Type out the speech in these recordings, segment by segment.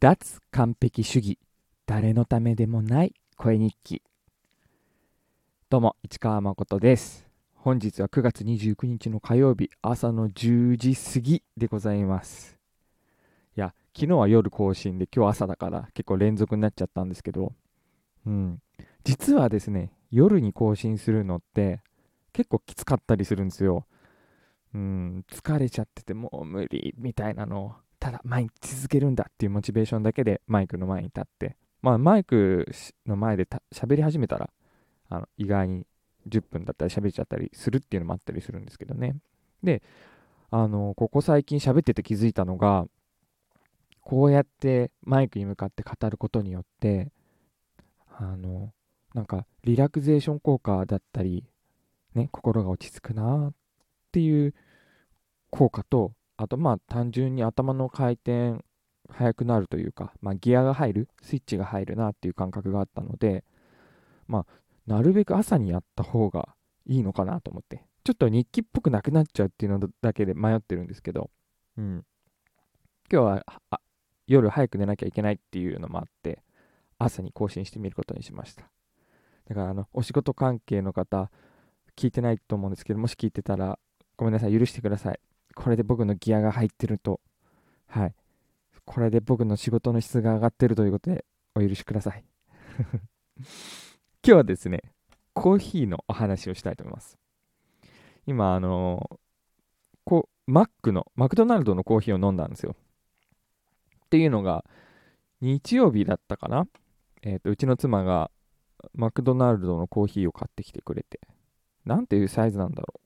脱完璧主義。誰のためでもない声日記。どうも市川誠です。本日は9月29日の火曜日朝の10時過ぎでございます。いや昨日は夜更新で今日朝だから結構連続になっちゃったんですけど。うん。実はですね夜に更新するのって結構きつかったりするんですよ。うん。疲れちゃっててもう無理みたいなのをただ毎日続けるんだっていうモチベーションだけでマイクの前に立って、まあマイクの前で喋り始めたら、あの意外に10分だったり喋っちゃったりするっていうのもあったりするんですけどね。で、あの、ここ最近喋ってて気づいたのが、こうやってマイクに向かって語ることによって、あの、なんかリラクゼーション効果だったり、ね、心が落ち着くなっていう効果と、あとまあ単純に頭の回転速くなるというか、まあ、ギアが入るスイッチが入るなっていう感覚があったのでまあなるべく朝にやった方がいいのかなと思ってちょっと日記っぽくなくなっちゃうっていうのだけで迷ってるんですけどうん。今日は夜早く寝なきゃいけないっていうのもあって朝に更新してみることにしました。だからあのお仕事関係の方聞いてないと思うんですけどもし聞いてたらごめんなさい許してください。これで僕のギアが入ってると、はい。これで僕の仕事の質が上がってるということでお許しください。今日はですね、コーヒーのお話をしたいと思います。今、あのー、こう、マックの、マクドナルドのコーヒーを飲んだんですよ。っていうのが、日曜日だったかな？えっ、ー、と、うちの妻がマクドナルドのコーヒーを買ってきてくれて、なんていうサイズなんだろ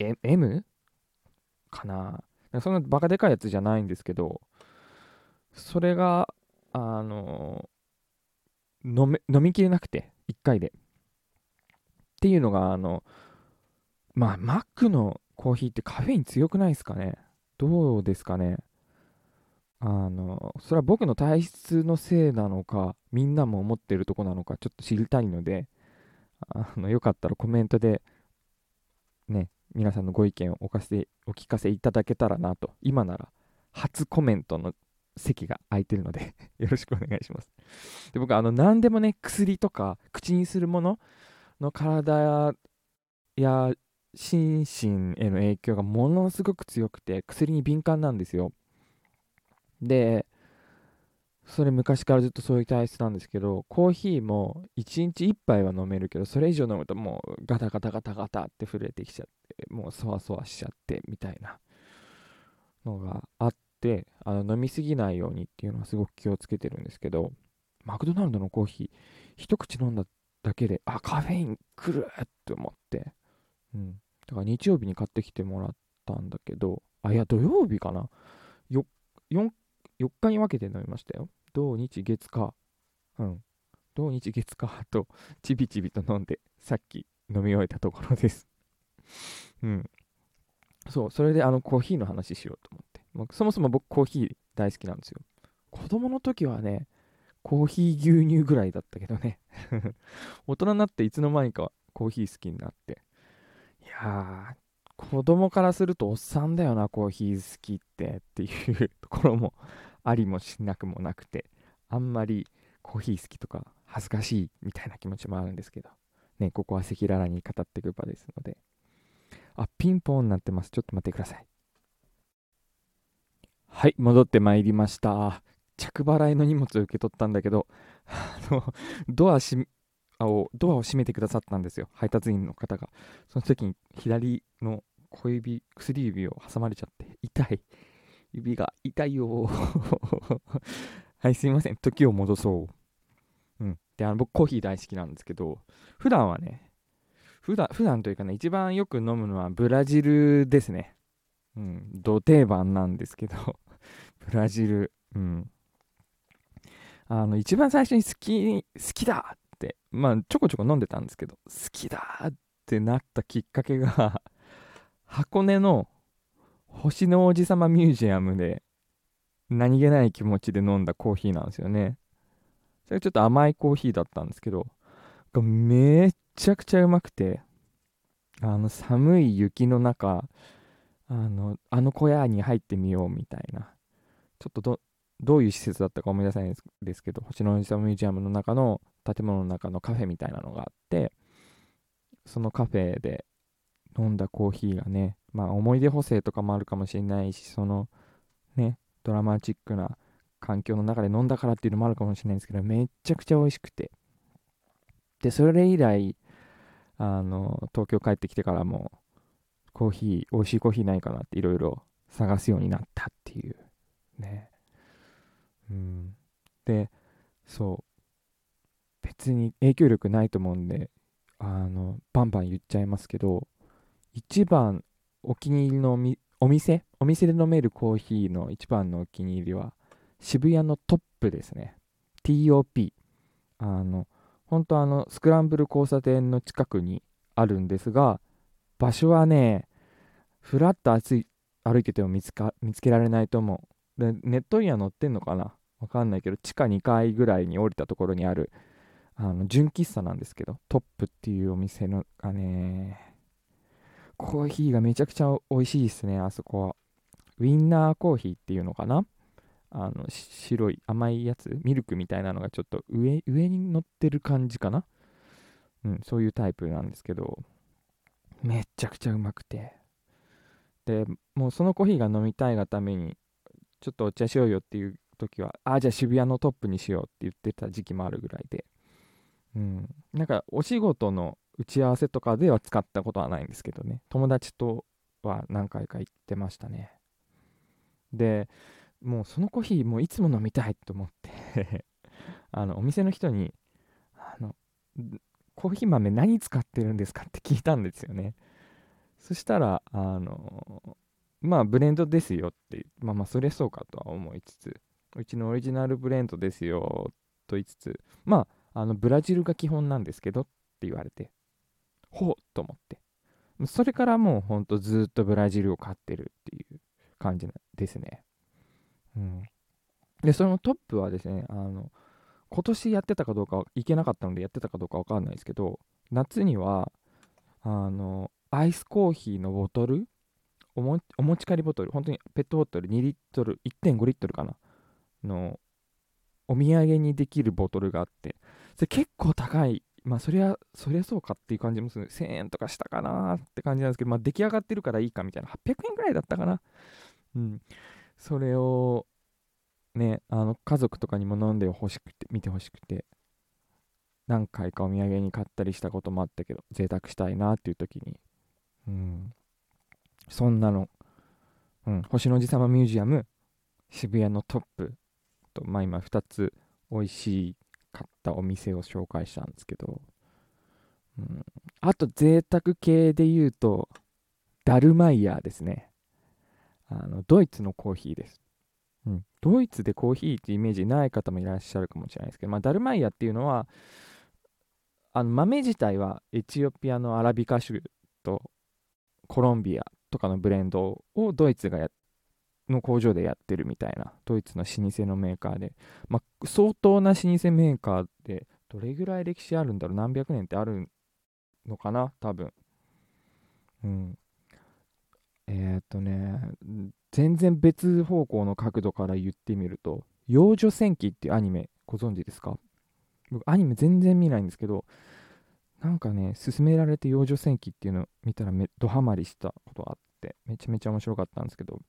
う。M? かな。そんなバカでかいやつじゃないんですけど、それが、あの、飲め、飲みきれなくて、1回で。っていうのが、あの、まあ、マックのコーヒーってカフェイン強くないですかねどうですかねあの、それは僕の体質のせいなのか、みんなも思ってるとこなのか、ちょっと知りたいので、あの、よかったらコメントで、ね、皆さんのご意見をおかせお聞かせいただけたらなと、今なら初コメントの席が空いてるので よろしくお願いします。で僕、あの、何でもね、薬とか口にするものの体や心身への影響がものすごく強くて、薬に敏感なんですよ。で、それ昔からずっとそういう体質なんですけど、コーヒーも1日1杯は飲めるけど、それ以上飲むともうガタガタガタガタって震えてきちゃって、もうそわそわしちゃってみたいなのがあって、あの飲みすぎないようにっていうのはすごく気をつけてるんですけど、マクドナルドのコーヒー、一口飲んだだけで、あ、カフェイン来るって思って、うん。だから日曜日に買ってきてもらったんだけど、あ、いや、土曜日かな。4 4日に分けて飲みましたよ。土日月火。うん。土日月火とちびちびと飲んで、さっき飲み終えたところです。うん。そう、それであのコーヒーの話しようと思って。まあ、そもそも僕コーヒー大好きなんですよ。子供の時はね、コーヒー牛乳ぐらいだったけどね。大人になっていつの間にかコーヒー好きになって。いやー、子供からするとおっさんだよな、コーヒー好きってっていうところもありもしなくもなくて、あんまりコーヒー好きとか恥ずかしいみたいな気持ちもあるんですけど、ね、ここは赤裸々に語っていく場ですので。あ、ピンポーンになってます。ちょっと待ってください。はい、戻ってまいりました。着払いの荷物を受け取ったんだけど、あの、ドアし、をドアを閉めてくださったんですよ。配達員の方が。その時に左の小指薬指を挟まれちゃって痛い。指が痛いよ。はいすいません。時を戻そう。うん。であの僕コーヒー大好きなんですけど普段はね普段普段というかね一番よく飲むのはブラジルですね。うん。土定番なんですけど。ブラジル。うん。あの一番最初に好き好きだってまあちょこちょこ飲んでたんですけど好きだってなったきっかけが 箱根の星の王子様ミュージアムで何気ない気持ちで飲んだコーヒーなんですよね。それちょっと甘いコーヒーだったんですけどめちゃくちゃうまくてあの寒い雪の中あのあの小屋に入ってみようみたいな。ちょっとどういう施設だったか思い出せないんですけど星の王子様ミュージアムの中の建物の中のカフェみたいなのがあってそのカフェで飲んだコーヒーがねまあ思い出補正とかもあるかもしれないしそのねドラマチックな環境の中で飲んだからっていうのもあるかもしれないんですけどめっちゃくちゃ美味しくて。でそれ以来あの東京帰ってきてからもコーヒー美味しいコーヒーないかなっていろいろ探すようになったっていうね。うん。でそう。別に影響力ないと思うんであのバンバン言っちゃいますけど一番お気に入りのお店？お店で飲めるコーヒーの一番のお気に入りは渋谷のトップですね。TOP あの本当あのスクランブル交差点の近くにあるんですが場所はねふらっと歩いてても見つか見つけられないと思う。でネットには載ってんのかな？わかんないけど地下2階ぐらいに降りたところにあるあの純喫茶なんですけどトップっていうお店のがねコーヒーがめちゃくちゃ美味しいですねあそこは。ウィンナーコーヒーっていうのかな？あの白い甘いやつミルクみたいなのがちょっと上上に乗ってる感じかな？うんそういうタイプなんですけどめっちゃくちゃうまくて。でもうそのコーヒーが飲みたいがためにちょっとお茶しようよっていう時はああじゃあ渋谷のトップにしようって言ってた時期もあるぐらいで。うんなんかお仕事の打ち合わせとかでは使ったことはないんですけどね。友達とは何回か行ってましたね。でもうそのコーヒーもういつも飲みたいと思って あのお店の人にあのコーヒー豆何使ってるんですかって聞いたんですよね。そしたらあのまあブレンドですよってまあまあそれそうかとは思いつつうちのオリジナルブレンドですよと言いつつまああのブラジルが基本なんですけどって言われてほうと思って。それからもうほんとずっとブラジルを買ってるっていう感じですね。で、そのトップはですね、あの、今年やってたかどうか、いけなかったのでやってたかどうかわかんないですけど、夏には、あの、アイスコーヒーのボトルおもお持ち帰りボトル、本当にペットボトル2リットル、1.5リットルかなの、お土産にできるボトルがあって、それ結構高い。まあ、そりゃ、そりゃそうかっていう感じもする。1000円とかしたかなって感じなんですけど、まあ、出来上がってるからいいかみたいな。800円ぐらいだったかな。うん。それをねあの家族とかにも飲んでほしくて見てほしくて何回かお土産に買ったりしたこともあったけど贅沢したいなっていう時に。うん。そんなの、うん、星の王子様ミュージアム渋谷のトップとまあ今2つ美味しいかったお店を紹介したんですけど、うん、あと贅沢系で言うとダルマイヤーですね。あのドイツのコーヒーです。うん、ドイツでコーヒーってイメージない方もいらっしゃるかもしれないですけど、まあ、ダルマイヤっていうのはあの豆自体はエチオピアのアラビカ種とコロンビアとかのブレンドをドイツがやの工場でやってるみたいなドイツの老舗のメーカーで、まあ、相当な老舗メーカーでどれぐらい歴史あるんだろう何百年ってあるのかな多分。うん。えー、っとね、全然別方向の角度から言ってみると、幼女戦記っていうアニメご存知ですか？僕アニメ全然見ないんですけど、なんかね、勧められて幼女戦記っていうのを見たらめドハマりしたことあって、めちゃめちゃ面白かったんですけど、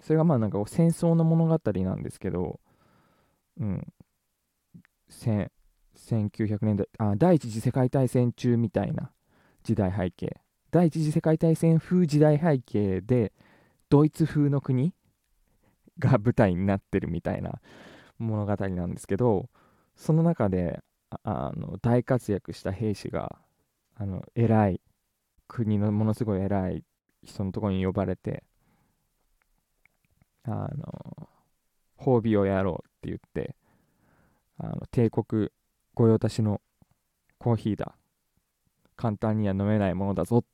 それがまあなんか戦争の物語なんですけど、うん、1900年代あ、第一次世界大戦中みたいな時代背景。第一次世界大戦風時代背景でドイツ風の国が舞台になってるみたいな物語なんですけどその中であの大活躍した兵士があの偉い国のものすごい偉い人のところに呼ばれてあの褒美をやろうって言ってあの帝国御用達のコーヒーだ。簡単には飲めないものだぞっ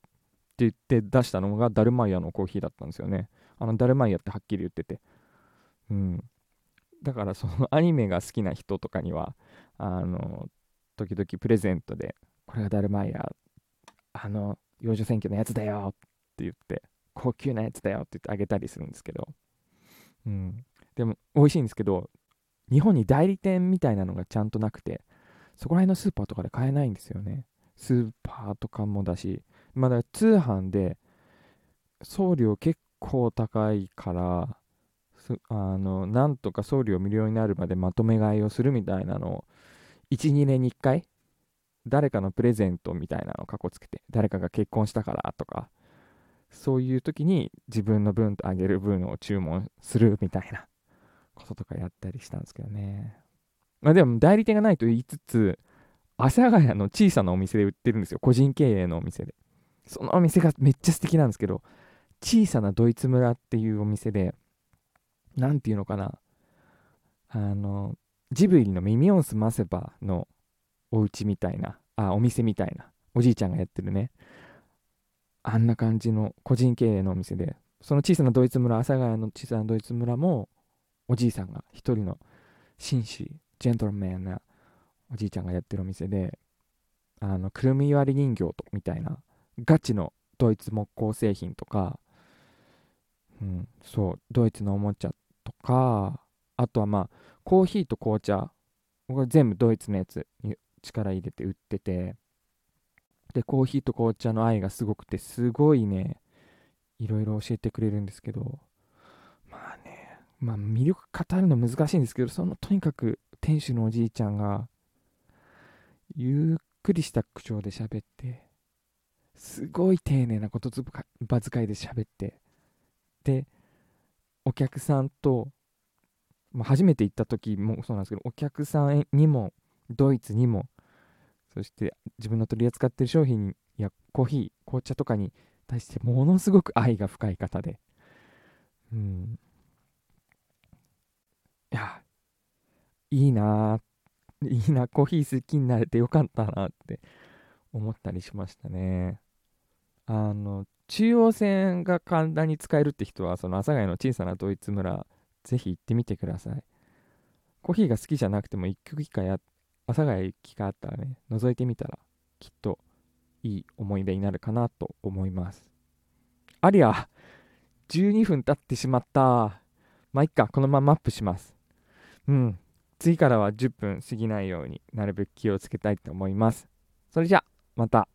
言って出したのがダルマイヤのコーヒーだったんですよね。あのダルマイヤってはっきり言ってて。うん。だからそのアニメが好きな人とかには、あの、時々プレゼントで、これがダルマイヤ、あの、幼女選挙のやつだよって言って、高級なやつだよって言ってあげたりするんですけど、うん。でも美味しいんですけど日本に代理店みたいなのがちゃんとなくてそこら辺のスーパーとかで買えないんですよねスーパーとかもだしまだ通販で送料結構高いからあのなんとか送料無料になるまでまとめ買いをするみたいなのを12年に1回誰かのプレゼントみたいなのをかこつけて誰かが結婚したからとかそういう時に自分の分とあげる分を注文するみたいなこととかやったりしたんですけどね。まあでも代理店がないと言いつつ阿佐ヶ谷の小さなお店で売ってるんですよ。個人経営のお店で。そのお店がめっちゃ素敵なんですけど小さなドイツ村っていうお店で何て言うのかな。あのジブリの耳を澄ませばのお家みたいなあお店みたいなおじいちゃんがやってるね。あんな感じの個人経営のお店でその小さなドイツ村阿佐ヶ谷の小さなドイツ村もおじいさんが一人の紳士ジェントルメンなおじいちゃんがやってるお店であのくるみ割り人形とみたいなガチのドイツ木工製品とか、うん、そうドイツのおもちゃとかあとはまあコーヒーと紅茶。これ全部ドイツのやつに力入れて売ってて。でコーヒーと紅茶の愛がすごくてすごいねいろいろ教えてくれるんですけど。まあねまあ魅力語るの難しいんですけどそのとにかく店主のおじいちゃんがゆっくりした口調で喋ってすごい丁寧な言葉遣いで喋って。でお客さんと、まあ、初めて行った時もそうなんですけどお客さんにもドイツにもそして自分の取り扱ってる商品やコーヒー紅茶とかに対してものすごく愛が深い方で。うん。いやいいないいなコーヒー好きになれてよかったなって思ったりしましたね。あの中央線が簡単に使えるって人はその阿佐ヶ谷の小さなドイツ村ぜひ行ってみてください。コーヒーが好きじゃなくても一曲一回阿佐ヶ谷行きがあったらね覗いてみたらきっといい思い出になるかなと思います。ありゃ12分経ってしまった。まあいっかこのままアップします。うん。次からは10分過ぎないようになるべく気をつけたいと思います。それじゃまた。